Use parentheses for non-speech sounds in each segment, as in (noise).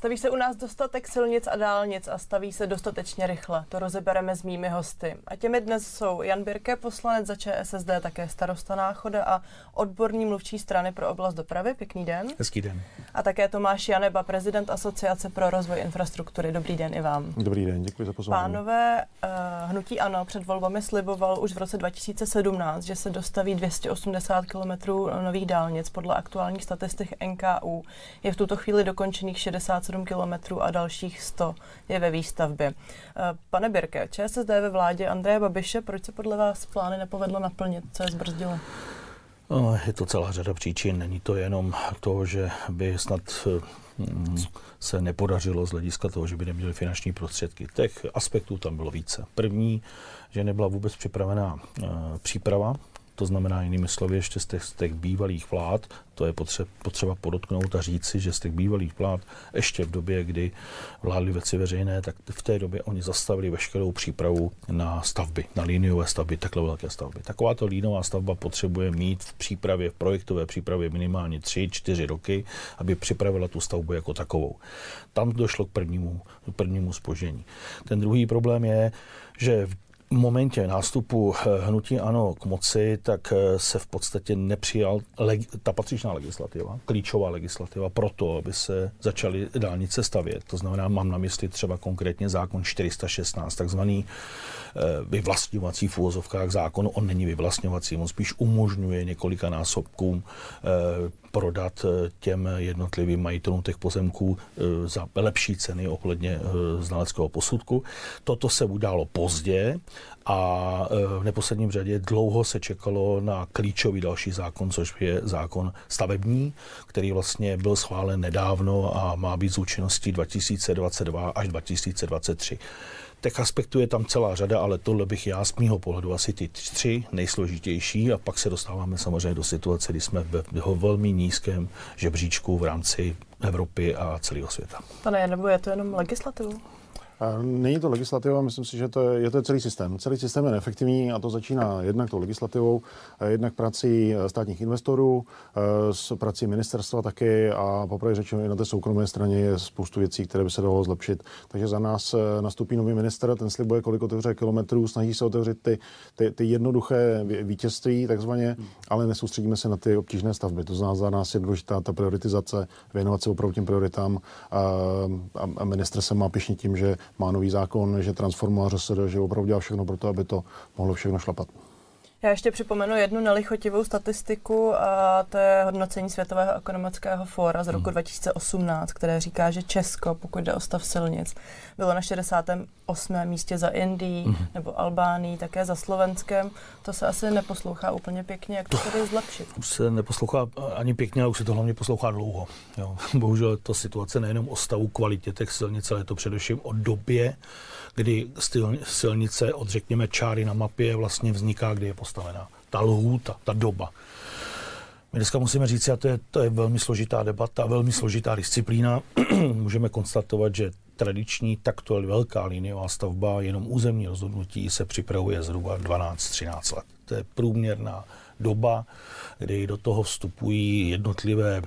Staví se u nás dostatek silnic a dálnic a staví se dostatečně rychle. To rozebereme s mými hosty. A těmi dnes jsou Jan Birke, poslanec za ČSSD, také starosta Náchoda a odborný mluvčí strany pro oblast dopravy. Pěkný den. Hezký den. A také Tomáš Janeba, prezident Asociace pro rozvoj infrastruktury. Dobrý den i vám. Dobrý den, děkuji za pozvání. Pánové, uh, hnutí ANO před volbami sliboval už v roce 2017, že se dostaví 280 km nových dálnic podle aktuálních statistik NKU. Je v tuto chvíli dokončených 67 7 kilometrů a dalších 100 je ve výstavbě. Eh, pane Birke, ČSSD ve vládě Andreje Babiše, proč se podle vás plány nepovedlo naplnit? Co je zbrzdilo? No, je to celá řada příčin. Není to jenom to, že by snad mm, se nepodařilo z hlediska toho, že by neměli finanční prostředky. Těch aspektů tam bylo více. První, že nebyla vůbec připravená uh, příprava to znamená jinými slovy ještě z těch, z těch bývalých vlád, to je potřeba, potřeba podotknout a říci, že z těch bývalých vlád ještě v době, kdy vládly věci veřejné, tak v té době oni zastavili veškerou přípravu na stavby, na liniové stavby, takhle velké stavby. Takováto línová stavba potřebuje mít v přípravě, v projektové přípravě minimálně 3-4 roky, aby připravila tu stavbu jako takovou. Tam došlo k prvnímu, prvnímu spožení. Ten druhý problém je, že v momentě nástupu eh, hnutí ANO k moci, tak eh, se v podstatě nepřijal leg, ta patřičná legislativa, klíčová legislativa pro to, aby se začaly dálnice stavět. To znamená, mám na mysli třeba konkrétně zákon 416, takzvaný eh, vyvlastňovací v úvozovkách zákon. On není vyvlastňovací, on spíš umožňuje několika násobkům prodat těm jednotlivým majitelům těch pozemků za lepší ceny ohledně znaleckého posudku. Toto se událo pozdě a v neposledním řadě dlouho se čekalo na klíčový další zákon, což je zákon stavební, který vlastně byl schválen nedávno a má být z účinností 2022 až 2023. Těch aspektů je tam celá řada, ale tohle bych já z mýho pohledu asi ty tři nejsložitější a pak se dostáváme samozřejmě do situace, kdy jsme ve velmi nízkém žebříčku v rámci Evropy a celého světa. Pane, nebo je to jenom legislativou? Není to legislativa, myslím si, že to je, je to celý systém. Celý systém je neefektivní a to začíná jednak tou legislativou, jednak prací eh, státních investorů, eh, s prací ministerstva taky a poprvé řečeno i na té soukromé straně je spoustu věcí, které by se dalo zlepšit. Takže za nás eh, nastupí nový minister, ten slibuje, kolik otevře kilometrů, snaží se otevřít ty, ty, ty jednoduché vítězství, takzvaně, ale nesoustředíme se na ty obtížné stavby. To znamená, za nás je důležitá ta prioritizace, věnovat se opravdu těm prioritám a, a, a minister se má pišnit tím, že má nový zákon, že transformuje ŘSD, že opravdu dělá všechno pro to, aby to mohlo všechno šlapat. Já ještě připomenu jednu nelichotivou statistiku a to je hodnocení Světového ekonomického fóra z roku hmm. 2018, které říká, že Česko, pokud jde o stav silnic, bylo na 68. místě za Indií hmm. nebo Albánií, také za Slovenskem. To se asi neposlouchá úplně pěkně. Jak to tedy zlepšit? Už se neposlouchá ani pěkně, ale už se to hlavně poslouchá dlouho. Jo. (laughs) Bohužel to situace nejenom o stavu kvalitě těch silnic, ale je to především o době, kdy silnice od, řekněme, čáry na mapě vlastně vzniká, kdy je postavená. Ta lhůta, ta doba. My dneska musíme říct, a to je, to je velmi složitá debata, velmi složitá disciplína. (clears throat) Můžeme konstatovat, že tradiční takto velká liniová stavba, jenom územní rozhodnutí se připravuje zhruba 12-13 let. To je průměrná doba, kdy do toho vstupují jednotlivé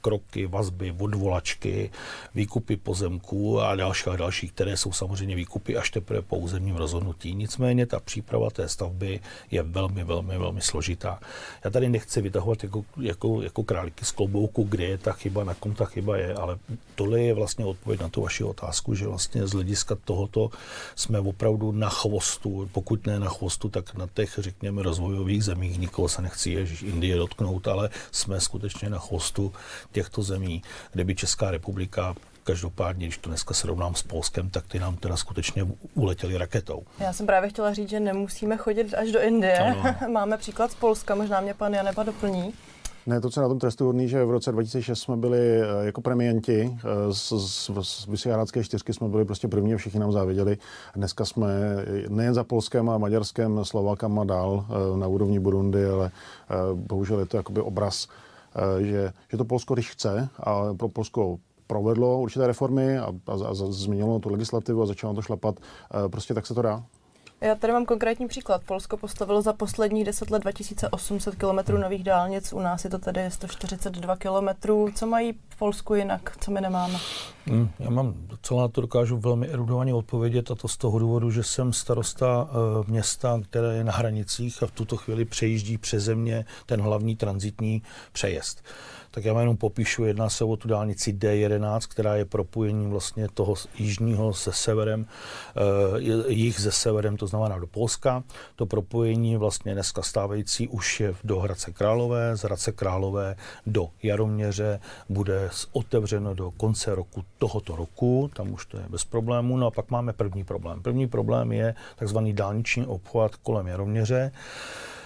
kroky, vazby, odvolačky, výkupy pozemků a další a další, které jsou samozřejmě výkupy až teprve po územním rozhodnutí. Nicméně ta příprava té stavby je velmi, velmi, velmi složitá. Já tady nechci vytahovat jako, jako, jako králíky z klobouku, kde je ta chyba, na kom ta chyba je, ale tohle je vlastně odpověď na tu vaši otázku, že vlastně z hlediska tohoto jsme opravdu na chvostu, pokud ne na chvostu, tak na těch, řekněme, rozvojových zemích, nikoho se nechci Ježíš Indie dotknout, ale jsme skutečně na chvostu těchto zemí, kde by Česká republika každopádně, když to dneska srovnám s Polskem, tak ty nám teda skutečně uletěly raketou. Já jsem právě chtěla říct, že nemusíme chodit až do Indie. Ano. (laughs) Máme příklad z Polska, možná mě pan Janeba doplní. Ne, to, co na tom trestu hodný, že v roce 2006 jsme byli eh, jako premianti eh, z, z, z Vysehrádské čtyřky jsme byli prostě první, všichni nám záviděli. Dneska jsme nejen za Polskem a Maďarskem, Slovákama dál eh, na úrovni Burundi, ale bohužel je to jakoby obraz Eh, že, že to Polsko, když chce, a pro Polsko provedlo určité reformy a, a, a změnilo tu legislativu a začalo to šlapat, eh, prostě tak se to dá. Já tady mám konkrétní příklad. Polsko postavilo za posledních 10 let 2800 km nových dálnic, u nás je to tedy 142 km. Co mají Polsku jinak, co my nemáme? Hmm, já mám docela to dokážu velmi erudovaně odpovědět a to z toho důvodu, že jsem starosta uh, města, které je na hranicích a v tuto chvíli přejíždí přeze mě ten hlavní transitní přejezd. Tak já vám jenom popíšu, jedná se o tu dálnici D11, která je propojením vlastně toho jižního se severem, uh, jich se severem, to znamená do Polska. To propojení vlastně dneska stávající už je do Hradce Králové, z Hradce Králové do Jaroměře bude otevřeno do konce roku tohoto roku, tam už to je bez problémů. No a pak máme první problém. První problém je takzvaný dálniční obchvat kolem Jaroměře. Eh,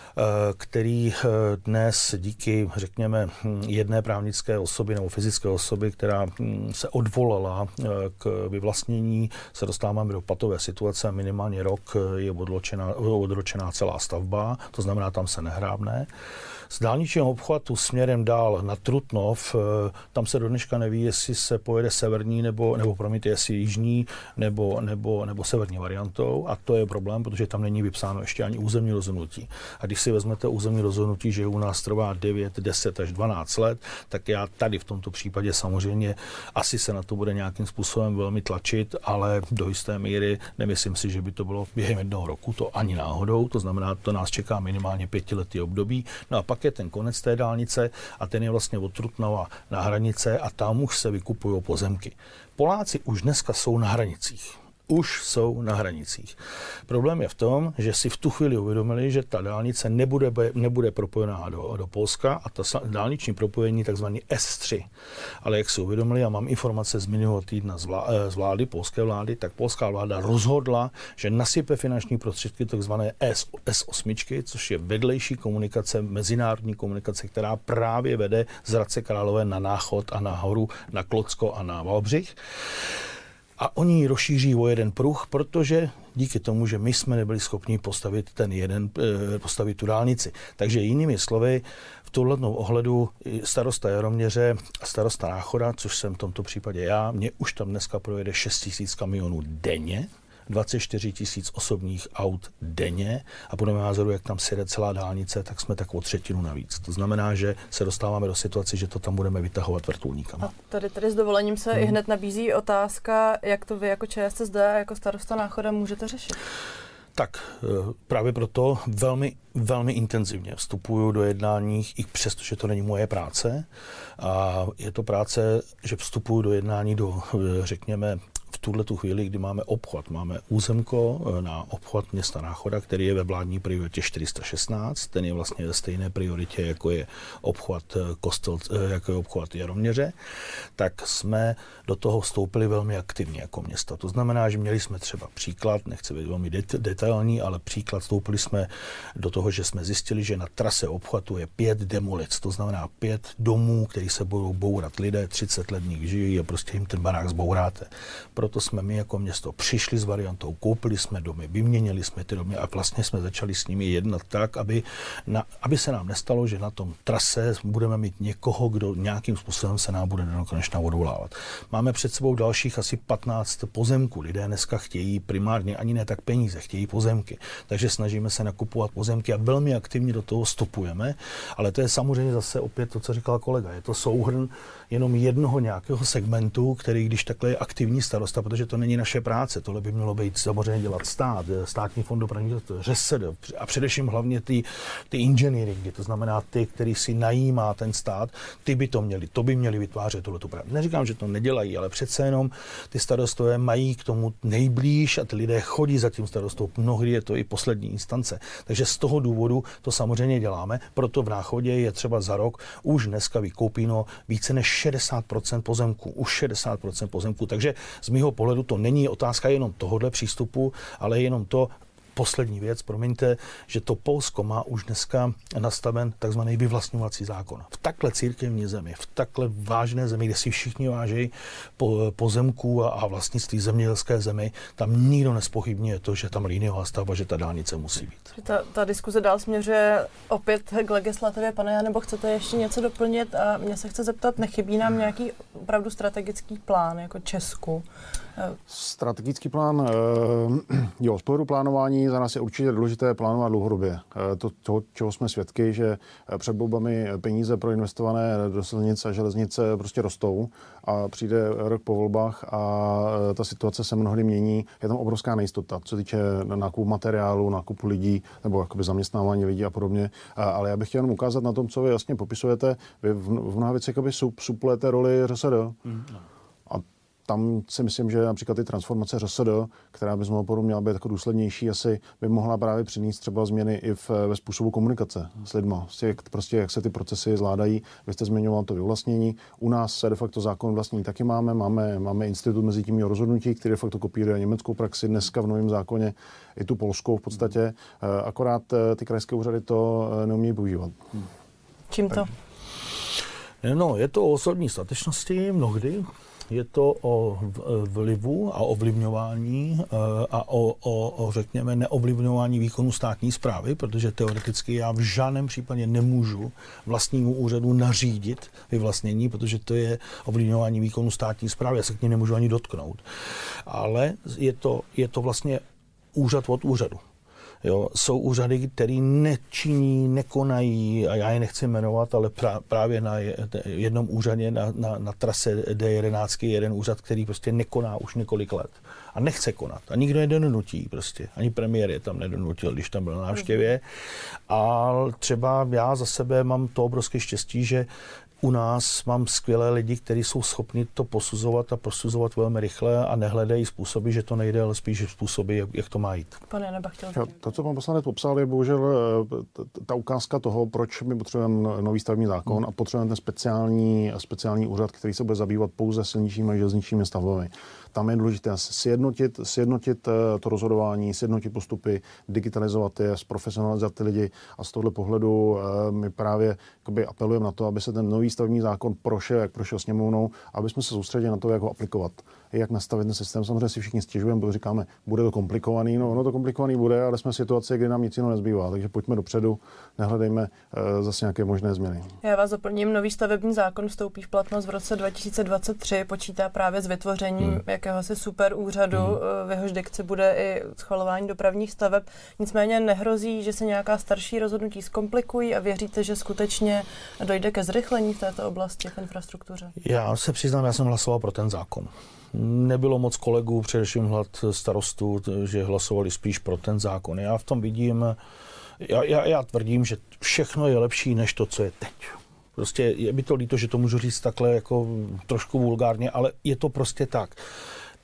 který eh, dnes díky, řekněme, jedné právnické osoby nebo fyzické osoby, která hm, se odvolala eh, k vyvlastnění, se dostáváme do patové situace. Minimálně rok je odločená, odročená celá stavba, to znamená, tam se nehrábne. Z dálničního obchvatu směrem dál na Trutnov, eh, tam se do dneška neví, jestli se pojede severní nebo, nebo promiňte, jestli jižní nebo, nebo, nebo severní variantou a to je problém, protože tam není vypsáno ještě ani územní rozhodnutí. A když si vezmete územní rozhodnutí, že u nás trvá 9, 10 až 12 let, tak já tady v tomto případě samozřejmě asi se na to bude nějakým způsobem velmi tlačit, ale do jisté míry nemyslím si, že by to bylo během jednoho roku, to ani náhodou, to znamená, to nás čeká minimálně pětiletý období. No a pak je ten konec té dálnice a ten je vlastně od Trutnova na hranice a tam už se vykupují pozemky. Poláci už dneska jsou na hranicích už jsou na hranicích. Problém je v tom, že si v tu chvíli uvědomili, že ta dálnice nebude, nebude propojená do, do Polska a ta dálniční propojení takzvaný S3. Ale jak si uvědomili, já mám informace z minulého týdna z, vlá, eh, z vlády, polské vlády, tak polská vláda rozhodla, že nasype finanční prostředky takzvané S, S8, což je vedlejší komunikace, mezinárodní komunikace, která právě vede z Hradce Králové na Náchod a nahoru na Klocko a na Valbřich a oni ji rozšíří o jeden pruh, protože díky tomu, že my jsme nebyli schopni postavit ten jeden, eh, postavit tu dálnici. Takže jinými slovy, v tuhle ohledu starosta Jaroměře a starosta Náchoda, což jsem v tomto případě já, mě už tam dneska projede 6 000 kamionů denně, 24 tisíc osobních aut denně a podle mého názoru, jak tam sjede celá dálnice, tak jsme tak o třetinu navíc. To znamená, že se dostáváme do situace, že to tam budeme vytahovat vrtulníkama. A tady, tady s dovolením se hmm. i hned nabízí otázka, jak to vy jako ČSSD, jako starosta náchoda můžete řešit? Tak eh, právě proto velmi, velmi intenzivně vstupuju do jednání, i přesto, že to není moje práce. A je to práce, že vstupuju do jednání do, eh, řekněme, v tuhle tu chvíli, kdy máme obchod, máme územko eh, na obchod města Náchoda, který je ve vládní prioritě 416, ten je vlastně ve stejné prioritě, jako je obchod eh, Kostel, eh, jako je obchod Jaroměře, tak jsme do toho vstoupili velmi aktivně jako města. To znamená, že měli jsme třeba příklad, nechci být velmi detailní, ale příklad vstoupili jsme do toho, že jsme zjistili, že na trase obchvatu je pět demolic, to znamená pět domů, který se budou bourat lidé, 30 let nich žijí a prostě jim ten barák zbouráte proto jsme my jako město přišli s variantou, koupili jsme domy, vyměnili jsme ty domy a vlastně jsme začali s nimi jednat tak, aby, na, aby se nám nestalo, že na tom trase budeme mít někoho, kdo nějakým způsobem se nám bude nekonečna odvolávat. Máme před sebou dalších asi 15 pozemků. Lidé dneska chtějí primárně ani ne tak peníze, chtějí pozemky. Takže snažíme se nakupovat pozemky a velmi aktivně do toho vstupujeme, ale to je samozřejmě zase opět to, co říkal kolega. Je to souhrn jenom jednoho nějakého segmentu, který když takhle je aktivní starosta, protože to není naše práce, tohle by mělo být samozřejmě dělat stát, státní fond dopravní ŘSD a především hlavně ty, ty inženýringy, to znamená ty, který si najímá ten stát, ty by to měli, to by měli vytvářet tohle práci. Neříkám, že to nedělají, ale přece jenom ty starostové mají k tomu nejblíž a ty lidé chodí za tím starostou. Mnohdy je to i poslední instance. Takže z toho důvodu to samozřejmě děláme, proto v náchodě je třeba za rok už dneska vykoupíno více než 60% pozemku, už 60% pozemku. Takže z mého pohledu to není otázka jenom tohohle přístupu, ale jenom to, poslední věc, promiňte, že to Polsko má už dneska nastaven takzvaný vyvlastňovací zákon. V takhle církevní zemi, v takhle vážné zemi, kde si všichni váží po, pozemků a, a vlastnictví zemědělské zemi, tam nikdo nespochybňuje to, že tam liniová stavba, že ta dálnice musí být. Ta, ta diskuze dál směřuje opět k legislativě, pane, nebo chcete ještě něco doplnit? A mě se chce zeptat, nechybí nám nějaký opravdu strategický plán jako Česku, Strategický plán, eh, (clears throat) jo, z pohledu plánování za nás je určitě důležité plánovat dlouhodobě. Eh, to, toho, čeho jsme svědky, že před volbami peníze pro investované do silnice a železnice prostě rostou a přijde rok po volbách a ta situace se mnohdy mění. Je tam obrovská nejistota, co týče nákupu materiálu, nákupu lidí nebo jakoby zaměstnávání lidí a podobně. Ale já bych chtěl jenom ukázat na tom, co vy jasně popisujete. Vy v, v mnoha věcech suplujete roli RSD. Mm, no tam si myslím, že například ty transformace ŘSD, která by z mého měla být jako důslednější, asi by mohla právě přinést třeba změny i v, ve způsobu komunikace s lidmi. Prostě, prostě jak se ty procesy zvládají. Vy jste zmiňoval to vyvlastnění. U nás se de facto zákon vlastní taky máme. Máme, máme institut mezi tím rozhodnutí, který de facto kopíruje německou praxi. Dneska v novém zákoně i tu polskou v podstatě. Eh, akorát eh, ty krajské úřady to eh, neumí používat. Čím to? No, je to o osobní statečnosti mnohdy, je to o vlivu a ovlivňování eh, a o, o, o, řekněme, neovlivňování výkonu státní zprávy, protože teoreticky já v žádném případě nemůžu vlastnímu úřadu nařídit vyvlastnění, protože to je ovlivňování výkonu státní zprávy, já se k ní nemůžu ani dotknout. Ale je to, je to vlastně úřad od úřadu. Jo, jsou úřady, které nečiní, nekonají, a já je nechci jmenovat, ale pra, právě na jednom úřadě na, na, na trase D11 je jeden úřad, který prostě nekoná už několik let a nechce konat. A nikdo je donutí prostě. Ani premiér je tam nedonutil, když tam byl na návštěvě. A třeba já za sebe mám to obrovské štěstí, že u nás mám skvělé lidi, kteří jsou schopni to posuzovat a posuzovat velmi rychle a nehledají způsoby, že to nejde, ale spíš způsoby, jak, jak to má jít. Pane Neba, chtěl To, co pan poslanec popsal, je bohužel eh, ta ukázka toho, proč my potřebujeme nový stavební zákon hmm. a potřebujeme ten speciální, speciální úřad, který se bude zabývat pouze silničními a železničními stavbami. Tam je důležité sjednotit, sjednotit eh, to rozhodování, sjednotit postupy, digitalizovat je, zprofesionalizovat ty lidi. A z tohle pohledu eh, my právě apelujeme na to, aby se ten nový stavební zákon prošel, jak prošel sněmovnou, aby jsme se soustředili na to, jak ho aplikovat jak nastavit ten systém. Samozřejmě si všichni stěžujeme, protože říkáme, bude to komplikovaný. No, ono to komplikovaný bude, ale jsme v situaci, kdy nám nic jiného nezbývá. Takže pojďme dopředu, nehledejme uh, zase nějaké možné změny. Já vás doplním, nový stavební zákon vstoupí v platnost v roce 2023, počítá právě s vytvořením hmm. jakéhosi super úřadu, hmm. Eh, v jehož dikci bude i schvalování dopravních staveb. Nicméně nehrozí, že se nějaká starší rozhodnutí zkomplikují a věříte, že skutečně dojde ke zrychlení v této oblasti v infrastruktuře? Já se přiznám, já jsem hlasoval pro ten zákon. Nebylo moc kolegů, především hlad starostů, že hlasovali spíš pro ten zákon. Já v tom vidím, já, já, já tvrdím, že všechno je lepší než to, co je teď. Prostě je mi to líto, že to můžu říct takhle jako trošku vulgárně, ale je to prostě tak.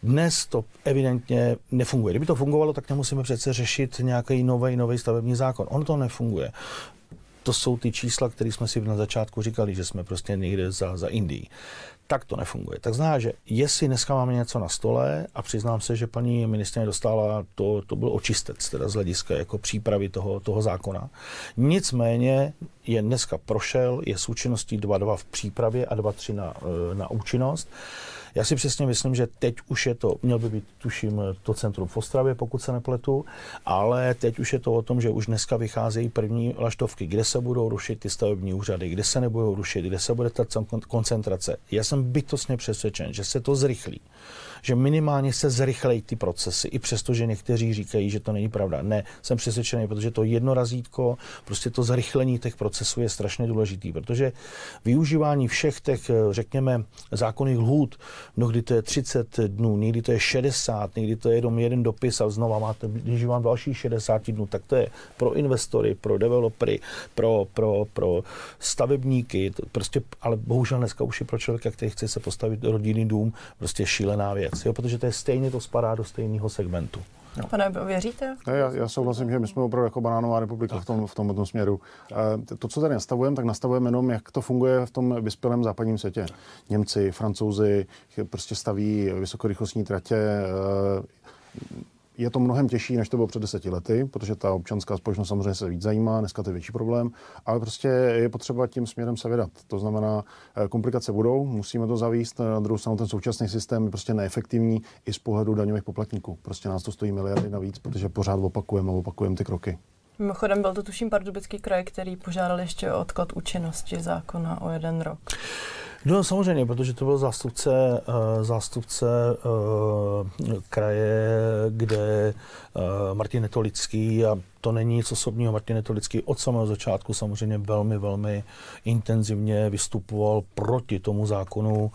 Dnes to evidentně nefunguje. Kdyby to fungovalo, tak nemusíme přece řešit nějaký nový nový stavební zákon. On to nefunguje. To jsou ty čísla, které jsme si na začátku říkali, že jsme prostě někde za, za Indií tak to nefunguje. Tak zná, že jestli dneska máme něco na stole a přiznám se, že paní ministrině dostala, to, to byl očistec teda z hlediska jako přípravy toho, toho zákona. Nicméně je dneska prošel, je s účinností 2.2 v přípravě a 2.3 na, eh, na účinnost. Já si přesně myslím, že teď už je to, měl by být, tuším, to centrum v Ostravě, pokud se nepletu, ale teď už je to o tom, že už dneska vycházejí první laštovky, kde se budou rušit ty stavební úřady, kde se nebudou rušit, kde se bude ta koncentrace. Já jsem bytostně přesvědčen, že se to zrychlí že minimálně se zrychlejí ty procesy, i přesto, že někteří říkají, že to není pravda. Ne, jsem přesvědčený, protože to jedno razítko, prostě to zrychlení těch procesů je strašně důležitý, protože využívání všech těch, řekněme, zákonných lhůt, mnohdy to je 30 dnů, někdy to je 60, někdy to je jenom jeden dopis a znova máte, když vám dalších 60 dnů, tak to je pro investory, pro developery, pro, pro, pro stavebníky, prostě, ale bohužel dneska už je pro člověka, který chce se postavit rodinný dům, prostě šílená věc věc, jo, protože to je stejně to spadá do stejného segmentu. Jo. Pane, věříte? Ne, já, já souhlasím, že my jsme opravdu jako banánová republika v, tom, v tomto směru. E, to, co tady nastavujeme, tak nastavujeme jenom, jak to funguje v tom vyspělém západním světě. Němci, Francouzi prostě staví vysokorychlostní tratě, e, je to mnohem těžší, než to bylo před deseti lety, protože ta občanská společnost samozřejmě se víc zajímá, dneska to je větší problém, ale prostě je potřeba tím směrem se vydat. To znamená, eh, komplikace budou, musíme to zavíst, na druhou stranu ten současný systém je prostě neefektivní i z pohledu daňových poplatníků. Prostě nás to stojí miliardy navíc, protože pořád opakujeme a opakujeme ty kroky. Mimochodem byl to tuším Pardubický kraj, který požádal ještě o odklad účinnosti zákona o jeden rok. No samozřejmě, protože to byl zástupce, uh, zástupce uh, kraje, kde uh, Martin Netolický a to není nic osobního. Martin Netolický od samého začátku samozřejmě velmi, velmi intenzivně vystupoval proti tomu zákonu,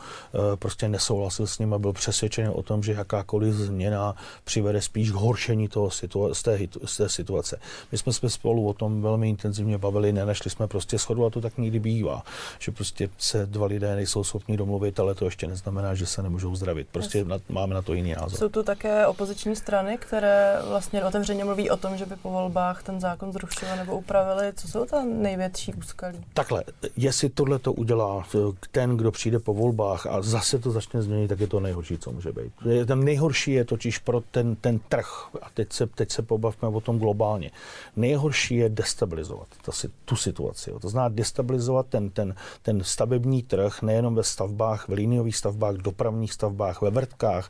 e, prostě nesouhlasil s ním a byl přesvědčen o tom, že jakákoliv změna přivede spíš k horšení toho situa- z, té, z té situace. My jsme se spolu o tom velmi intenzivně bavili, nenašli jsme prostě schodu a to tak nikdy bývá, že prostě se dva lidé nejsou schopni domluvit, ale to ještě neznamená, že se nemůžou zdravit. Prostě na, máme na to jiný názor. Jsou tu také opoziční strany, které vlastně otevřeně mluví o tom, že by po volbách ten zákon zrušili nebo upravili? Co jsou tam největší úskalí? Takhle, jestli tohle to udělá ten, kdo přijde po volbách a zase to začne změnit, tak je to nejhorší, co může být. Ten nejhorší je totiž pro ten, ten trh, a teď se, teď se pobavme o tom globálně, nejhorší je destabilizovat ta, tu situaci. To znamená destabilizovat ten, ten, ten stavební trh nejenom ve stavbách, v liniových stavbách, dopravních stavbách, ve vrtkách,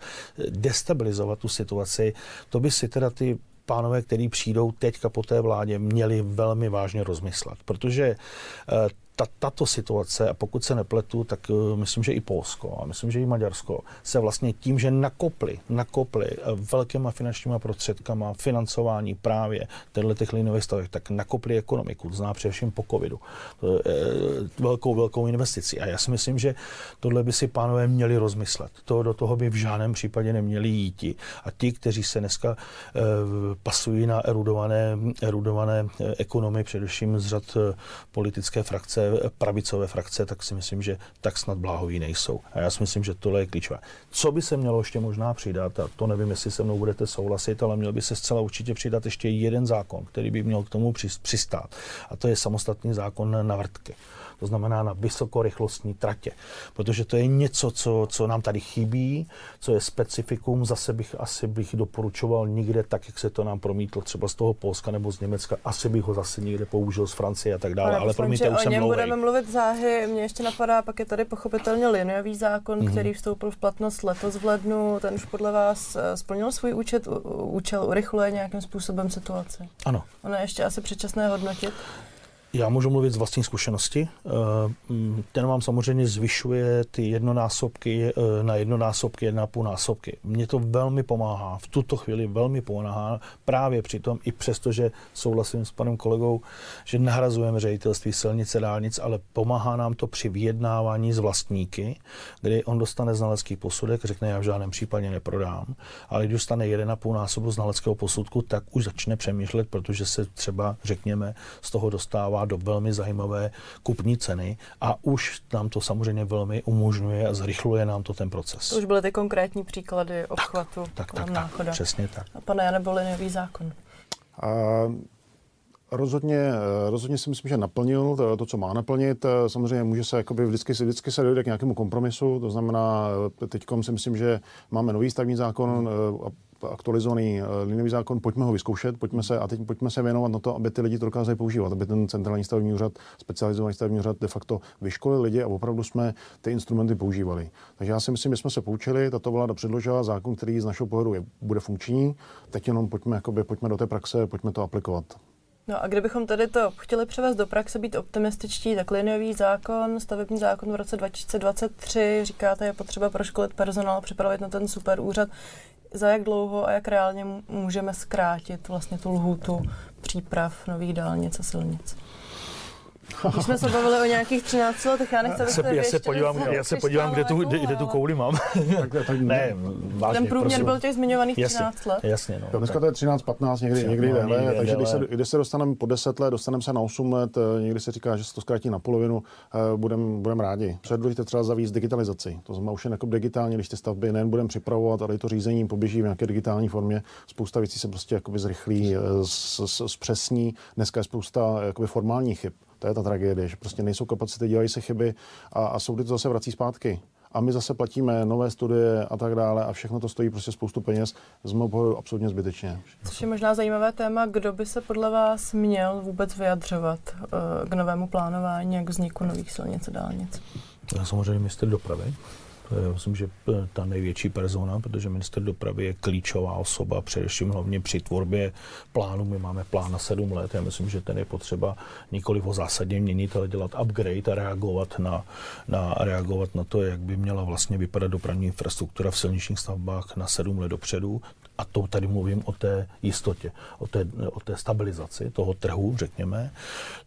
destabilizovat tu situaci, to by si teda ty pánové, který přijdou teďka po té vládě, měli velmi vážně rozmyslet, protože eh, ta, tato situace, a pokud se nepletu, tak uh, myslím, že i Polsko a myslím, že i Maďarsko se vlastně tím, že nakopli, nakopli uh, velkýma finančníma prostředkama financování právě těchto těch linových stavek, tak nakopli ekonomiku, to zná především po covidu, uh, velkou, velkou investici. A já si myslím, že tohle by si pánové měli rozmyslet. To do toho by v žádném případě neměli jít. A ti, kteří se dneska pasují na erudované, erudované ekonomy, především z řad politické frakce, pravicové frakce, tak si myslím, že tak snad bláhoví nejsou. A já si myslím, že tohle je klíčové. Co by se mělo ještě možná přidat, a to nevím, jestli se mnou budete souhlasit, ale měl by se zcela určitě přidat ještě jeden zákon, který by měl k tomu přistát. A to je samostatný zákon na vrtky to znamená na vysokorychlostní tratě. Protože to je něco, co, co nám tady chybí, co je specifikum, zase bych asi bych doporučoval nikde tak, jak se to nám promítlo třeba z toho Polska nebo z Německa, asi bych ho zase někde použil z Francie a tak dále, ale promiňte, už jsem něm budeme mluvit záhy, mě ještě napadá, pak je tady pochopitelně liniový zákon, mm-hmm. který vstoupil v platnost letos v lednu, ten už podle vás eh, splnil svůj účet, účel, urychluje nějakým způsobem situaci? Ano. Ono je ještě asi předčasné hodnotit? Já můžu mluvit z vlastní zkušenosti. Eh, mm, ten vám samozřejmě zvyšuje ty jednonásobky eh, na jednonásobky, jedna půl násobky. Mně to velmi pomáhá, v tuto chvíli velmi pomáhá, právě přitom i přesto, že souhlasím s panem kolegou, že nahrazujeme ředitelství silnice dálnic, ale pomáhá nám to při vyjednávání s vlastníky, kdy on dostane znalecký posudek, řekne, já v žádném případě neprodám, ale když dostane 1,5 násobu znaleckého posudku, tak už začne přemýšlet, protože se třeba, řekněme, z toho dostává do velmi zajímavé kupní ceny a už nám to samozřejmě velmi umožňuje a zrychluje nám to ten proces. To už byly ty konkrétní příklady obchvatu tak, tak, tak, tak, přesně tak. A pane Jane, byl nový zákon? A Rozhodně, rozhodně si myslím, že naplnil to, to, co má naplnit. Samozřejmě může se jakoby vždycky, vždycky se dojde k nějakému kompromisu, to znamená, teď si myslím, že máme nový stavní zákon a aktualizovaný eh, linový zákon, pojďme ho vyzkoušet, pojďme se, a teď pojďme se věnovat na to, aby ty lidi to dokázali používat, aby ten centrální stavební úřad, specializovaný stavební úřad de facto vyškolil lidi a opravdu jsme ty instrumenty používali. Takže já si myslím, že jsme se poučili, tato vláda předložila zákon, který z našeho pohledu je, bude funkční, teď jenom pojďme, jakoby, pojďme do té praxe, pojďme to aplikovat. No a kdybychom tedy to chtěli převést do praxe, být optimističtí, tak liniový zákon, stavební zákon v roce 2023, říkáte, je potřeba proškolit personál, připravit na ten super úřad za jak dlouho a jak reálně můžeme zkrátit vlastně tu lhůtu příprav nových dálnic a silnic? Když jsme se bavili o nějakých 13 letech, já nechci, abyste já se podívám, já se podívám, kde tu, kde, kde tu kouli mám. (laughs) tak, tak, ne, vážně, Ten průměr prosím. byl těch zmiňovaných 13 let. Jasně, no. Dneska to je 13, 15, někdy, někdy no, déle, takže když se, když se dostaneme po 10 let, dostaneme se na 8 let, eh, někdy se říká, že se to zkrátí na polovinu, eh, budeme budem rádi. Co je důležité třeba zavíst digitalizaci. To znamená už jen jako digitálně, když ty stavby nejen budeme připravovat, ale i to řízení poběží v nějaké digitální formě. Spousta věcí se prostě jakoby zrychlí, eh, zpřesní. Dneska je spousta jakoby formálních chyb. To je ta tragédie, že prostě nejsou kapacity, dělají se chyby a, a soudy to zase vrací zpátky. A my zase platíme nové studie a tak dále a všechno to stojí prostě spoustu peněz. Z mého pohledu absolutně zbytečně. Což je možná zajímavé téma, kdo by se podle vás měl vůbec vyjadřovat uh, k novému plánování a k vzniku nových silnic a dálnic? Já samozřejmě minister dopravy. To je, myslím, že ta největší persona, protože minister dopravy je klíčová osoba, především hlavně při tvorbě plánu. My máme plán na sedm let. Já myslím, že ten je potřeba nikoli ho zásadně měnit, ale dělat upgrade a reagovat na, na, reagovat na to, jak by měla vlastně vypadat dopravní infrastruktura v silničních stavbách na sedm let dopředu a to tady mluvím o té jistotě, o té, o té stabilizaci toho trhu, řekněme.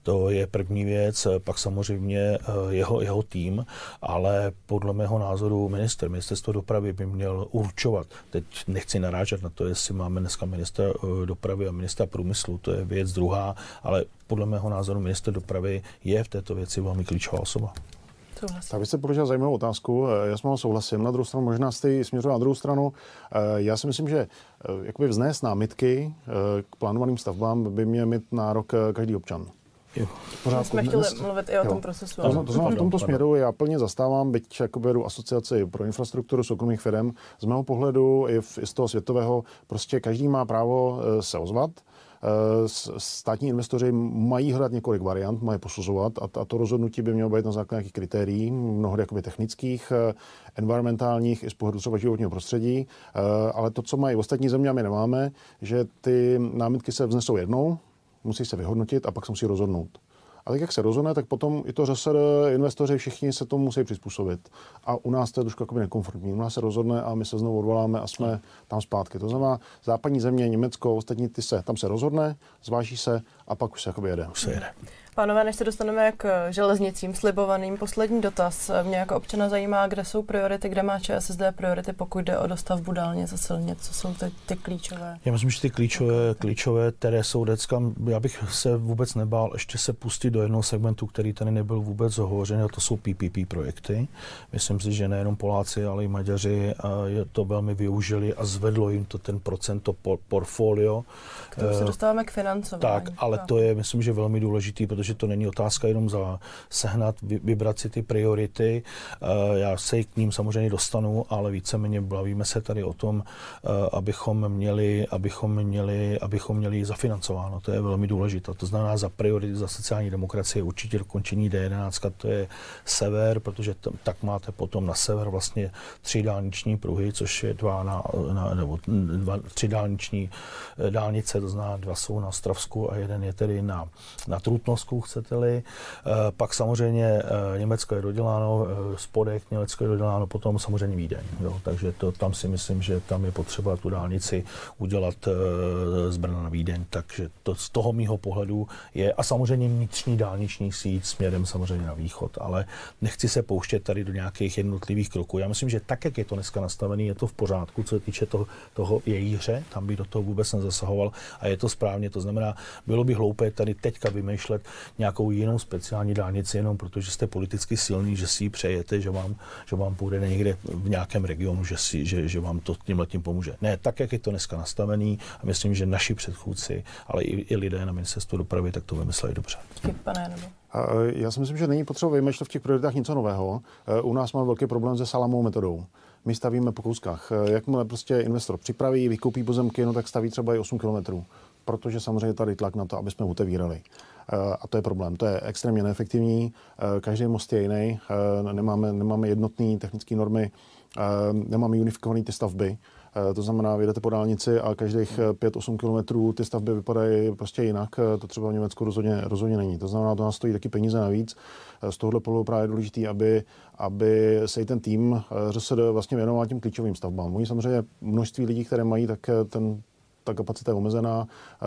To je první věc, pak samozřejmě eh, jeho, jeho tým, ale podle mého názoru minister, ministerstvo dopravy by měl určovat, teď nechci narážet na to, jestli máme dneska ministra eh, dopravy a ministra průmyslu, to je věc druhá, ale podle mého názoru minister dopravy je v této věci velmi klíčová osoba. Souhlasím. Tak byste položil zajímavou otázku. Já s vámi souhlasím. Na druhou stranu možná jste směřoval na druhou stranu. Eh, já si myslím, že eh, jakoby vznést námitky eh, k plánovaným stavbám by měl mít nárok každý občan. Jo. Pořádku. jsme chtěli Dnes, mluvit i o jo. tom procesu. To, to znamená, v tomto směru já plně zastávám, byť jako vedu asociaci pro infrastrukturu soukromých firm, z mého pohledu i, v, i z toho světového, prostě každý má právo se ozvat Eh, státní investoři mají hledat několik variant, mají posuzovat a, to rozhodnutí by mělo být na základě nějakých kritérií, mnohdy jakoby technických, eh, environmentálních i z pohledu třeba životního prostředí, eh, ale to, co mají ostatní země, my nemáme, že ty námitky se vznesou jednou, musí se vyhodnotit a pak se musí rozhodnout. A tak, jak se rozhodne, tak potom i to ŘSR, investoři, všichni se tomu musí přizpůsobit. A u nás to je trošku nekomfortní. U nás se rozhodne a my se znovu odvoláme a jsme tam zpátky. To znamená, západní země, Německo, ostatní ty se, tam se rozhodne, zváží se a pak už se jakoby jede. Už se jede. Pánové, než se dostaneme k železnicím slibovaným, poslední dotaz. Mě jako občana zajímá, kde jsou priority, kde má ČSSD priority, pokud jde o dostavbu dálnic a silnic. Co jsou ty, ty klíčové? Já myslím, že ty klíčové, klíčové, které jsou decka, já bych se vůbec nebál ještě se pustit do jednoho segmentu, který tady nebyl vůbec hovořen, a to jsou PPP projekty. Myslím si, že nejenom Poláci, ale i Maďaři to velmi využili a zvedlo jim to ten procent, to portfolio. K tomu se eh, dostáváme k financování. Tak, ale to je, myslím, že velmi důležitý, protože to není otázka jenom za sehnat, vybrat si ty priority. Eh, já se k ním samozřejmě dostanu, ale víceméně bavíme se tady o tom, eh, abychom měli, abychom měli, abychom měli zafinancováno. To je velmi důležité. To znamená za priority za sociální demokracie určitě dokončení D11, to je sever, protože tam, tak máte potom na sever vlastně tři dálniční pruhy, což je dva na, na nebo dva, tři dálniční eh, dálnice, to znamená dva jsou na Stravsku a jeden je tedy na, na Trutnovsku, chcete-li. Eh, pak samozřejmě eh, Německo je doděláno, eh, spodek Německo je doděláno, potom samozřejmě Vídeň. Jo. Takže to, tam si myslím, že tam je potřeba tu dálnici udělat z Brna na Vídeň. Takže to z toho mýho pohledu je, a samozřejmě vnitřní dálniční síť směrem samozřejmě na východ, ale nechci se pouštět tady do nějakých jednotlivých kroků. Já myslím, že tak, jak je to dneska nastavené, je to v pořádku, co se týče toho, toho jejíře, tam by do toho vůbec nezasahoval a je to správně. To znamená, bylo by hloupé tady teďka vymýšlet nějakou jinou speciální dálnici jenom protože jste politicky silný, že si ji přejete, že vám, že vám půjde někde v nějakém regionu, že, si, že, že vám to tímhle tím pomůže. Ne, tak, jak je to dneska nastavený a myslím, že naši předchůdci, ale i, i lidé na ministerstvu dopravy, tak to vymysleli dobře. Pane, nebo? Já si myslím, že není potřeba vymýšlet v těch prioritách něco nového. E, u nás máme velký problém se salámovou metodou. My stavíme po kouskách. E, jakmile prostě investor připraví, vykoupí pozemky, no tak staví třeba i 8 kilometrů protože samozřejmě tady tlak na to, aby jsme otevírali. Eh, a to je problém. To je extrémně neefektivní. Eh, každý most je jiný. Eh, nemáme, nemáme jednotné technické normy, nemáme unifikované ty stavby. To znamená, vyjedete po dálnici a každých 5-8 kilometrů ty stavby vypadají prostě jinak. To třeba v Německu rozhodně, rozhodně není. To znamená, to nás stojí taky peníze navíc. Z tohohle pohledu právě je důležité, aby, aby se i ten tým ŘSD vlastně věnoval těm klíčovým stavbám. Oni samozřejmě množství lidí, které mají, tak ten ta kapacita je omezená. Eh,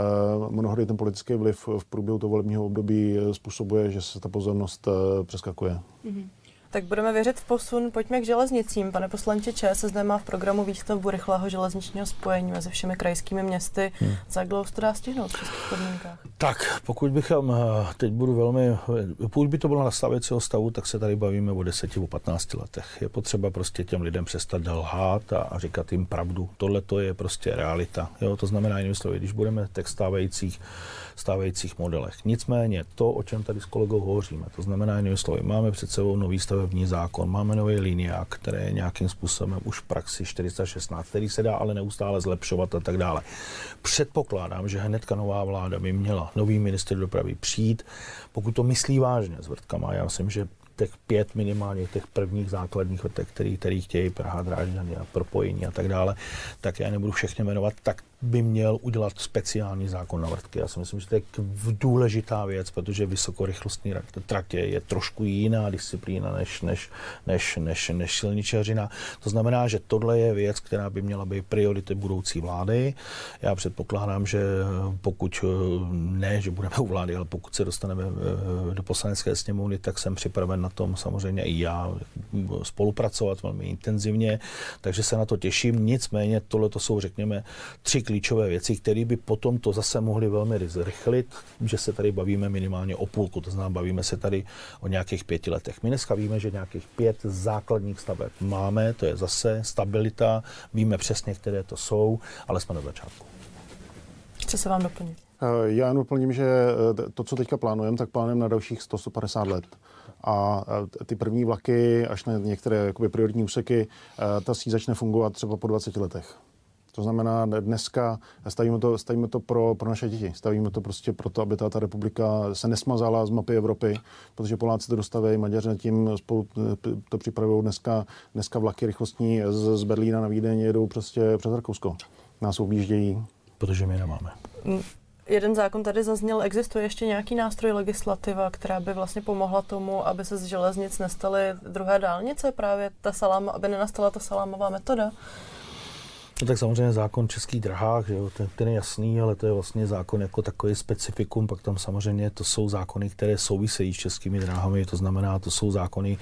mnohdy ten politický vliv v průběhu toho volebního období způsobuje, že se ta pozornost eh, přeskakuje. Mm-hmm. Tak budeme věřit v posun. Pojďme k železnicím. Pane poslanče ČSSD má v programu výstavbu rychlého železničního spojení mezi všemi krajskými městy. Hmm. Za jak dlouho to dá stihnout v českých podmínkách? Tak, pokud bychom, teď budu velmi, pokud by to bylo na stavěcího stavu, tak se tady bavíme o 10, o 15 letech. Je potřeba prostě těm lidem přestat lhát a, a říkat jim pravdu. Tohle to je prostě realita. Jo, to znamená, jinými slovy, když budeme těch stávajících stávajících modelech. Nicméně to, o čem tady s kolegou hovoříme, to znamená jinými slovy, máme před sebou nový stavební zákon, máme nový linia, které je nějakým způsobem už v praxi 416, který se dá ale neustále zlepšovat a tak dále. Předpokládám, že hnedka nová vláda by měla nový minister dopravy přijít, pokud to myslí vážně s vrtkama. Já myslím, že těch pět minimálně těch prvních základních vrtek, který, který chtějí Praha, Drážďany a propojení a tak dále, tak já nebudu všechny jmenovat, tak by měl udělat speciální zákon na vrtky. Já si myslím, že to je důležitá věc, protože vysokorychlostní tratě je trošku jiná disciplína než, než, než, než, než silničařina. To znamená, že tohle je věc, která by měla být priority budoucí vlády. Já předpokládám, že pokud ne, že budeme u vlády, ale pokud se dostaneme eh, do poslanecké sněmovny, tak jsem připraven na tom samozřejmě i já spolupracovat velmi intenzivně, takže se na to těším. Nicméně tohle to jsou, řekněme, tři klíčové věci, které by potom to zase mohly velmi zrychlit, že se tady bavíme minimálně o půlku, to znamená, bavíme se tady o nějakých pěti letech. My dneska víme, že nějakých pět základních staveb máme, to je zase stabilita, víme přesně, které to jsou, ale jsme na začátku. Chce se vám doplnit? Eh, já jen doplním, že eh, to, co teďka plánujeme, tak plánujeme na dalších 150 let. A eh, ty první vlaky, až na některé jakoby, prioritní úseky, ta síť začne fungovat třeba po 20 letech. To znamená, dneska stavíme to, stavíme to pro, pro naše děti. Stavíme to prostě proto, aby ta, ta republika se nesmazala z mapy Evropy, protože Poláci to dostaví, Maďaři nad tím spolu to připravují. Dneska, dneska vlaky rychlostní z, z Berlína na Vídeň jedou prostě přes Rakousko. Nás objíždějí. Protože my nemáme. Mm, jeden zákon tady zazněl, existuje ještě nějaký nástroj legislativa, která by vlastně pomohla tomu, aby se z železnic nestaly druhé dálnice, právě ta saláma, aby nenastala ta salámová metoda? No tak samozřejmě zákon českých drahách, že jo, ten, ten je jasný, ale to je vlastně zákon jako takový specifikum, pak tam samozřejmě to jsou zákony, které souvisejí s českými dráhami, to znamená, to jsou zákony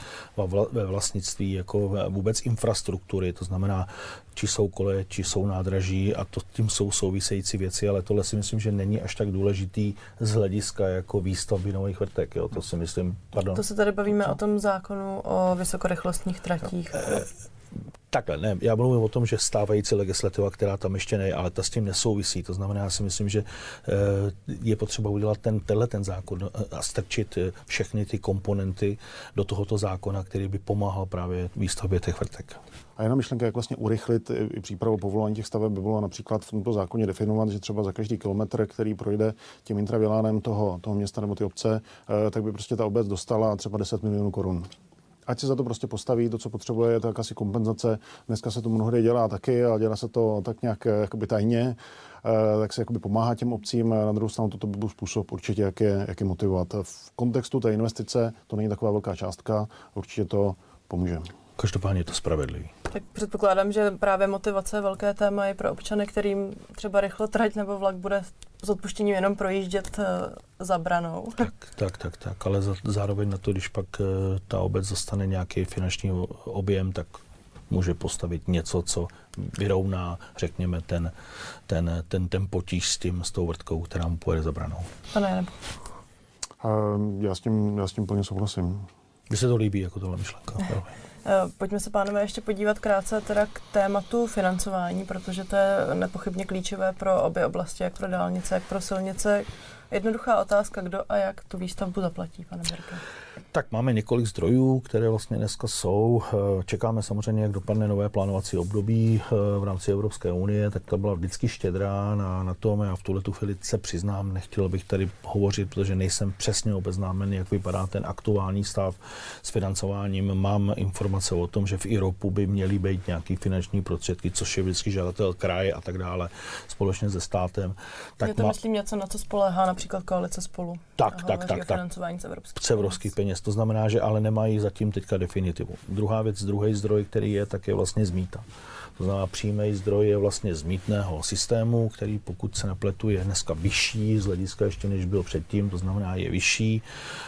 ve vlastnictví jako vůbec infrastruktury, to znamená, či jsou koleje, či jsou nádraží a to tím jsou související věci, ale tohle si myslím, že není až tak důležitý z hlediska jako výstavby nových vrtek, jo, to si myslím, pardon. To se tady bavíme o tom zákonu o vysokorychlostních tratích. No, Takhle, ne, já mluvím o tom, že stávající legislativa, která tam ještě ne, ale ta s tím nesouvisí. To znamená, já si myslím, že eh, je potřeba udělat ten, tenhle ten zákon eh, a strčit eh, všechny ty komponenty do tohoto zákona, který by pomáhal právě výstavbě těch vrtek. A jedna myšlenka, jak vlastně urychlit i přípravu povolání těch staveb, by bylo například v tomto zákoně definovat, že třeba za každý kilometr, který projde tím intravilánem toho, toho města nebo ty obce, tak by prostě ta obec dostala třeba 10 milionů korun ať se za to prostě postaví, to, co potřebuje, je tak asi kompenzace. Dneska se to mnohdy dělá taky a dělá se to tak nějak eh, jakoby tajně, eh, tak se jakoby pomáhá těm obcím. Na druhou stranu toto by byl způsob určitě, jak je, jak je motivovat. V kontextu té investice to není taková velká částka, určitě to pomůže. Každopádně je to spravedlivý. Tak předpokládám, že právě motivace je velké téma i pro občany, kterým třeba rychlo trať nebo vlak bude s odpuštěním jenom projíždět uh, za branou. (laughs) Tak, tak, tak, tak, ale za, zároveň na to, když pak uh, ta obec dostane nějaký finanční objem, tak může postavit něco, co vyrovná, řekněme, ten, ten, ten, ten potíž s tím, s tou vrtkou, která mu pojede za branou. Pane nebo? Já, s tím, já s tím plně souhlasím. Mně se to líbí jako tohle myšlenka. Eh, pojďme se, pánové, ještě podívat krátce teda k tématu financování, protože to je nepochybně klíčové pro obě oblasti, jak pro dálnice, jak pro silnice. Jednoduchá otázka, kdo a jak tu výstavbu zaplatí, pane Berke? Tak máme několik zdrojů, které vlastně dneska jsou. Eh, čekáme samozřejmě, jak dopadne nové plánovací období eh, v rámci Evropské unie, tak to byla vždycky štědrá na, na tom. Já v tuhle tu chvíli se přiznám, nechtěl bych tady hovořit, protože nejsem přesně obeznámen, jak vypadá ten aktuální stav s financováním. Mám informace o tom, že v Iropu by měly být nějaké finanční prostředky, což je vždycky žadatel kraje a tak dále, společně se státem. Tak je to, má... myslím, něco, na co spolehá například koalice spolu. Tak, tak, tak. Financování z evropských, z evropských peněz. To znamená, že ale nemají zatím teďka definitivu. Druhá věc, druhý zdroj, který je, tak je vlastně zmíta. To znamená, přímý zdroj je vlastně z mítného systému, který pokud se nepletu, je dneska vyšší z hlediska ještě než byl předtím, to znamená, je vyšší,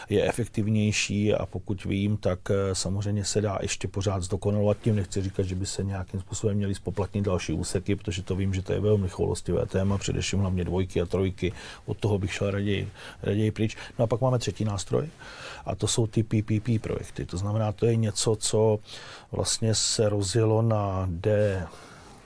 je efektivnější a pokud vím, tak eh, samozřejmě se dá ještě pořád zdokonalovat. Tím nechci říkat, že by se nějakým způsobem měli spoplatnit další úseky, protože to vím, že to je velmi choulostivé téma, především hlavně dvojky a trojky, od toho bych šel raději, raději pryč. No a pak máme třetí nástroj a to jsou ty PPP projekty. To znamená, to je něco, co vlastně se rozjelo na D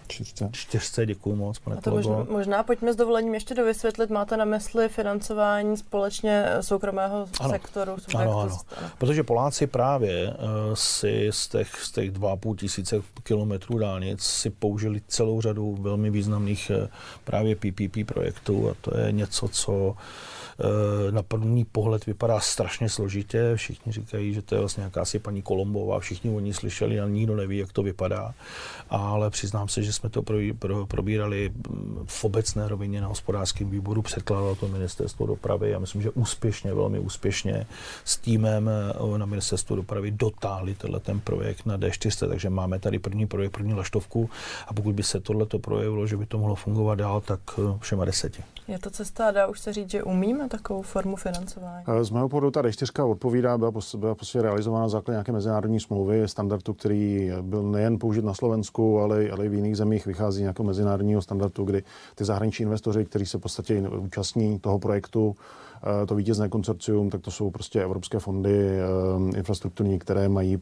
čtyřce. Čtyřce, děkuji moc, pane A to možná, možná pojďme s dovolením ještě dovysvětlit. Máte na mysli financování společně soukromého ano. sektoru? Ano, ano. ano. Protože Poláci právě uh, si z těch, z těch 2,5 tisíce kilometrů dálnic si použili celou řadu velmi významných uh, právě PPP projektů a to je něco, co Eh, na první pohled vypadá strašně složitě. Všichni říkají, že to je vlastně jakási paní Kolombová, všichni o ní slyšeli a nikdo neví, jak to vypadá. Ale přiznám se, že jsme to probírali v obecné rovině na hospodářském výboru, předkládalo to ministerstvo dopravy a myslím, že úspěšně, velmi úspěšně s týmem eh, na ministerstvu dopravy dotáhli tenhle ten projekt na D400, takže máme tady první projekt, první laštovku a pokud by se tohleto projevilo, že by to mohlo fungovat dál, tak eh, všema deseti. Je to cesta, dá už se říct, že umíme takovou formu financování? Z mého pohledu ta D4 odpovídá, byla, byla prostě realizována na základě nějaké mezinárodní smlouvy, standardu, který byl nejen použit na Slovensku, ale, ale i v jiných zemích vychází nějakého mezinárodního standardu, kdy ty zahraniční investoři, kteří se v podstatě účastní toho projektu, eh, to vítězné konsorcium, tak to jsou prostě evropské fondy eh, infrastrukturní, které mají,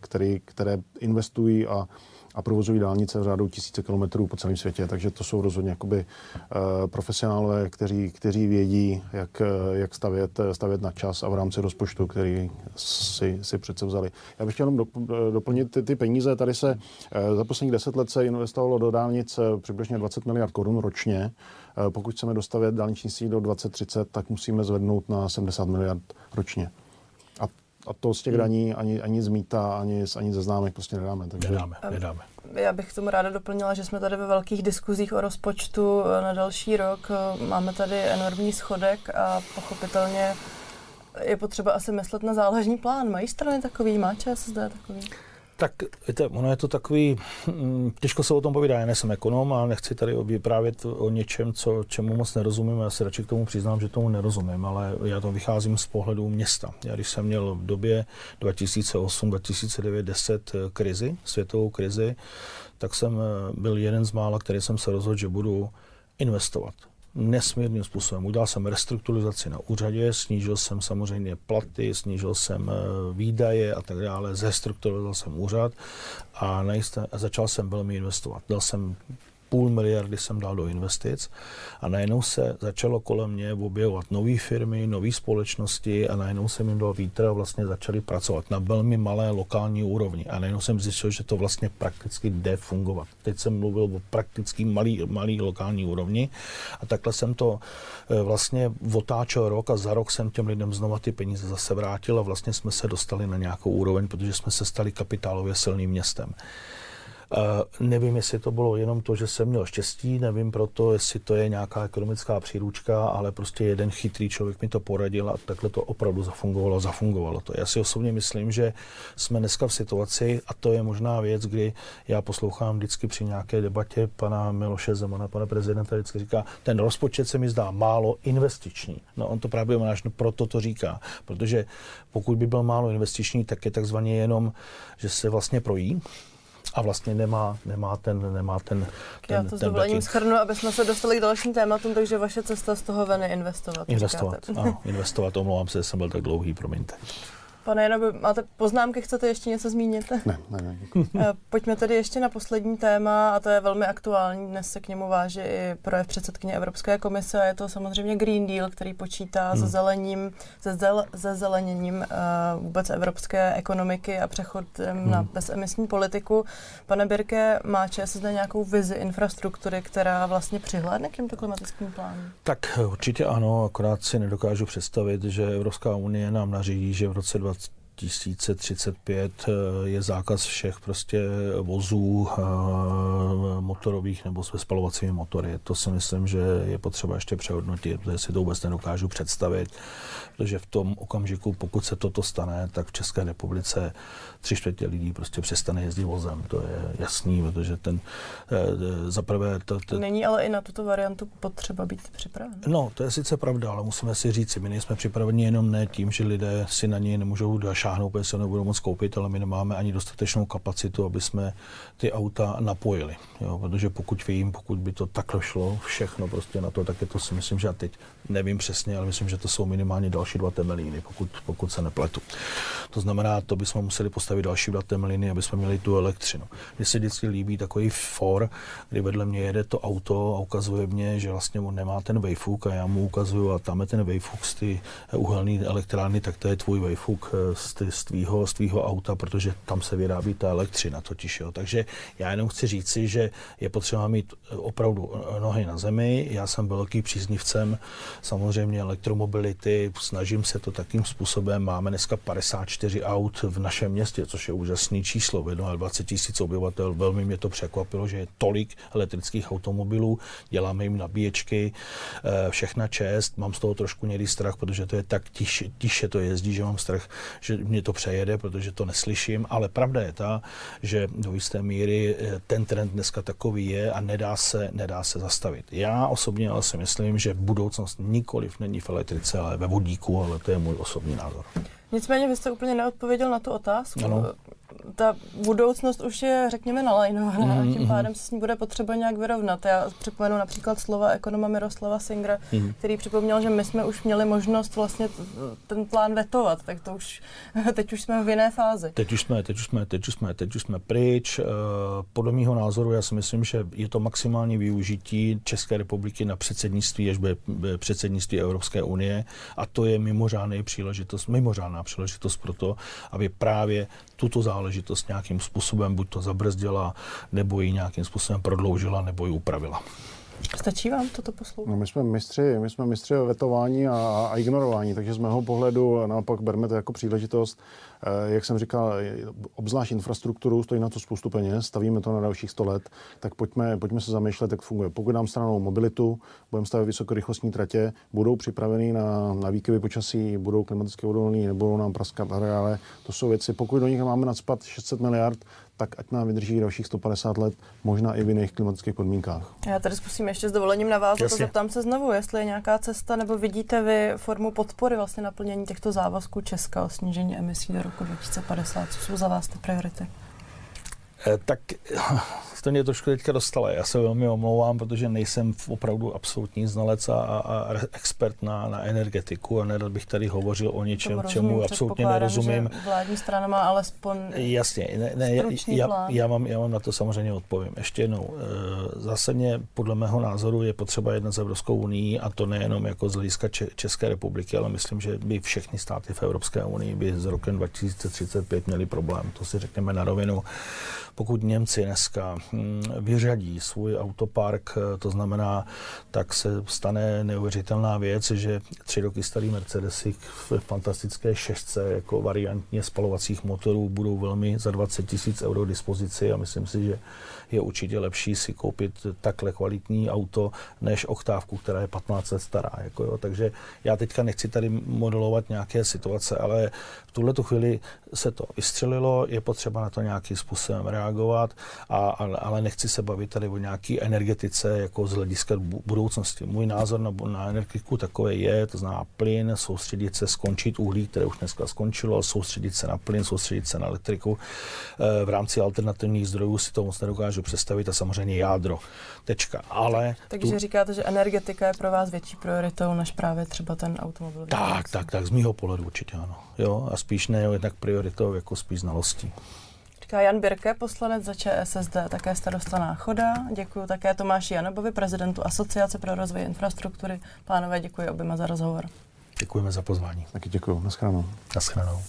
které, které investují a a provozují dálnice v řádu tisíce kilometrů po celém světě, takže to jsou rozhodně jakoby uh, profesionálové, kteří, kteří vědí, jak, jak stavět, stavět na čas a v rámci rozpočtu, který si, si přece vzali. Já bych chtěl jenom doplnit ty, ty peníze. Tady se za posledních deset let se investovalo do dálnic eh, přibližně 20 miliard korun ročně. Pokud chceme dostavět dálniční síť do 2030, tak musíme zvednout na 70 miliard ročně a to z těch hmm. daní ani, ani z mýta, ani, ani ze známek prostě nedáme. Takže... Nedáme, nedáme. Já bych k tomu ráda doplnila, že jsme tady ve velkých diskuzích o rozpočtu eh, na další rok. Eh, máme tady enormní schodek a pochopitelně je potřeba asi myslet na záložní plán. Mají strany takový, má ČSSD takový? Tak víte, ono je to takový, hm, těžko se o tom povídá, já nejsem ekonom a nechci tady vyprávět o něčem, co, čemu moc nerozumím, já se radši k tomu přiznám, že tomu nerozumím, ale já to vycházím z pohledu města. Já když jsem měl v době 2008, 2009, 10 krizi, světovou krizi, tak jsem eh, byl jeden z mála, který jsem se rozhodl, že budu investovat nesmírným způsobem. Udělal jsem restrukturizaci na úřadě, snížil jsem samozřejmě platy, snížil jsem eh, výdaje a tak dále, zestrukturizoval jsem úřad a, najistě, a začal jsem velmi investovat. Dal jsem půl miliardy jsem dal do investic a najednou se začalo kolem mě objevovat nové firmy, nové společnosti a najednou jsem jim dal vítr a vlastně začali pracovat na velmi malé lokální úrovni a najednou jsem zjistil, že to vlastně prakticky jde fungovat. Teď jsem mluvil o prakticky malý, malý lokální úrovni a takhle jsem to eh, vlastně otáčel rok a za rok jsem těm lidem znova ty peníze zase vrátil a vlastně jsme se dostali na nějakou úroveň, protože jsme se stali kapitálově silným městem. Nevím, jestli to bylo jenom to, že jsem měl štěstí, nevím proto, jestli to je nějaká ekonomická příručka, ale prostě jeden chytrý člověk mi to poradil a takhle to opravdu zafungovalo, zafungovalo to. Já si osobně myslím, že jsme dneska v situaci, a to je možná věc, kdy já poslouchám vždycky při nějaké debatě pana Miloše Zemana, pana prezidenta, vždycky říká, ten rozpočet se mi zdá málo investiční. No on to právě máš, no proto to říká, protože pokud by byl málo investiční, tak je takzvaně jenom, že se vlastně projí, a vlastně nemá, nemá ten, nemá ten, ten Já to s dovolením schrnu, aby jsme se dostali k dalším tématům, takže vaše cesta z toho ven je investovat. Investovat, ano, (laughs) investovat, omlouvám se, jsem byl tak dlouhý, promiňte. Pane Janovi, máte poznámky, chcete ještě něco zmínit? Ne, ne, ne. (laughs) Eh, pojďme tedy ještě na poslední téma, a to je velmi aktuální. Dnes se k němu váží i projev předsedkyně Evropské komise a je to samozřejmě Green Deal, který počítá hmm. se zelením, se, zel, se zeleněním uh, vůbec evropské ekonomiky a přechodem hmm. na bezemisní politiku. Pane Birke, má ČSSD nějakou vizi infrastruktury, která vlastně přihlédne k těmto klimatickým plánům? Tak určitě ano, akorát si nedokážu představit, že Evropská unie nám nařídí, že v roce 20 2035 eh, je zákaz všech prostě vozů eh, motorových nebo s spalovacími motory. To si myslím, že je potřeba ještě přehodnotit, protože si to vůbec nedokážu představit, protože v tom okamžiku, pokud se toto stane, tak v České republice tři čtvrtě lidí prostě přestane jezdit vozem. To je jasný, protože ten eh, zaprvé... To, to, Není ale i na tuto variantu potřeba být připraven. No, to je sice pravda, ale musíme si říct, my nejsme připraveni jenom ne tím, že lidé si na něj nemůžou šáhnou, protože se nebudou moc koupit, ale my nemáme ani dostatečnou kapacitu, aby jsme ty auta napojili. Jo, protože pokud vím, pokud by to takhle šlo, všechno prostě na to, tak je to si myslím, že já teď nevím přesně, ale myslím, že to jsou minimálně další dva temelíny, pokud, pokud se nepletu. To znamená, to bychom museli postavit další dva temelíny, aby jsme měli tu elektřinu. Mně se vždycky líbí takový for, kdy vedle mě jede to auto a ukazuje mě, že vlastně on nemá ten vejfuk a já mu ukazuju a tam je ten vejfuk z ty uhelné elektrárny, tak to je tvůj vejfuk eh, z, ty, z, tvýho, z tvýho auta, protože tam se vyrábí ta elektřina totiž. Jo. Takže já jenom chci říci, že je potřeba mít eh, opravdu eh, nohy na zemi. Já jsem velký příznivcem samozřejmě elektromobility, snažím se to takým způsobem. Máme dneska 54 aut v našem městě, což je úžasný číslo. V 20 tisíc obyvatel. Velmi mě to překvapilo, že je tolik elektrických automobilů. Děláme jim nabíječky, všechna čest. Mám z toho trošku někdy strach, protože to je tak tiše, tiše to jezdí, že mám strach, že mě to přejede, protože to neslyším, ale pravda je ta, že do jisté míry eh, ten trend dneska takový je a nedá se, nedá se zastavit. Já osobně ale si myslím, že budoucnost nikoliv není v elektrice, ale ve vodíku, ale to je můj osobní názor. Nicméně vy jste úplně neodpověděl na tu otázku. Ano ta budoucnost už je, řekněme, nalajnovaná mm-hmm. a tím mhm. pádem se s ní bude potřeba nějak vyrovnat. Já připomenu například slova ekonoma Miroslava Singra, mm-hmm. který připomněl, že my jsme už měli možnost vlastně ten plán vetovat, tak to už, (laughs) teď už jsme v jiné fázi. Teď už jsme, teď už jsme, teď už jsme, teď už jsme pryč. Eh, podle mého názoru já si myslím, že je to maximální využití České republiky na předsednictví, až bude předsednictví Evropské unie a to je mimořádná příležitost, mimořádná příležitost pro to, aby právě tuto záležitost nějakým způsobem buď to zabrzdila, nebo ji nějakým způsobem prodloužila, nebo ji upravila. Stačí vám toto poslouchat? No, my jsme mistři, my jsme mistři vetování a, a ignorování, takže z mého pohledu naopak berme to jako příležitost. Eh, jak jsem říkal, obzvlášť infrastrukturu, stojí na to spoustu peněz, stavíme to na dalších 100 let, tak pojďme, pojďme se zamýšlet, jak funguje. Pokud dám stranou mobilitu, budeme stavět vysokorychlostní tratě, budou připraveny na, na výkyvy počasí, budou klimaticky odolný, nebudou nám praskat areále. To jsou věci, pokud do nich máme nadspat 600 miliard, tak ať nám vydrží dalších 150 let, možná i v jiných klimatických podmínkách. Já tady zkusím ještě s dovolením navázat a zeptám se znovu, jestli je nějaká cesta, nebo vidíte vy formu podpory vlastně naplnění těchto závazků Česka o snížení emisí do roku 2050. Co jsou za vás ty priority? Eh, tak (laughs) to mě trošku teďka dostalo. Já se velmi omlouvám, protože nejsem opravdu absolutní znalec a, a expert na, na energetiku a nerad bych tady hovořil o něčem, čemu absolutně nerozumím. Že vládní strana má alespoň Jasně, ne, ne, já, já, mám, já mám na to samozřejmě odpovím. Ještě jednou, eh, zásadně podle mého názoru je potřeba jednat s Evropskou unii a to nejenom jako z hlediska České republiky, ale myslím, že by všechny státy v Evropské unii by z rokem 2035 měli problém. To si řekneme na rovinu. Pokud Němci dneska hm, vyřadí svůj autopark, eh, to znamená, tak se stane neuvěřitelná věc, že tři roky starý Mercedesy v fantastické šestce jako variantně spalovacích motorů budou velmi za 20 tisíc euro dispozici a myslím si, že je určitě lepší si koupit takhle kvalitní auto, než oktávku, která je 15 let stará. Jako jo. Takže já teďka nechci tady modelovat nějaké situace, ale v tuhle chvíli se to vystřelilo, je potřeba na to nějakým způsobem reagovat, a, ale nechci se bavit tady o nějaké energetice jako z hlediska budoucnosti. Můj názor na, na energetiku takový je, to znamená plyn, soustředit se, skončit uhlí, které už dneska skončilo, soustředit se na plyn, soustředit se na elektriku. E, v rámci alternativních zdrojů si to moc nedokážu představit a samozřejmě jádro. Tečka. Ale Takže tu... říkáte, že energetika je pro vás větší prioritou než právě třeba ten automobil. Tak, tak, tak, z mýho pohledu určitě ano. Jo, a spíš ne jednak prioritou, jako spíš znalostí. Říká Jan Birke, poslanec za ČSSD, také starosta Náchoda. Děkuji také Tomáši Janobovi, prezidentu Asociace pro rozvoj infrastruktury. Pánové, děkuji oběma za rozhovor. Děkujeme za pozvání. Taky děkuji. Naschledanou. Naschledanou.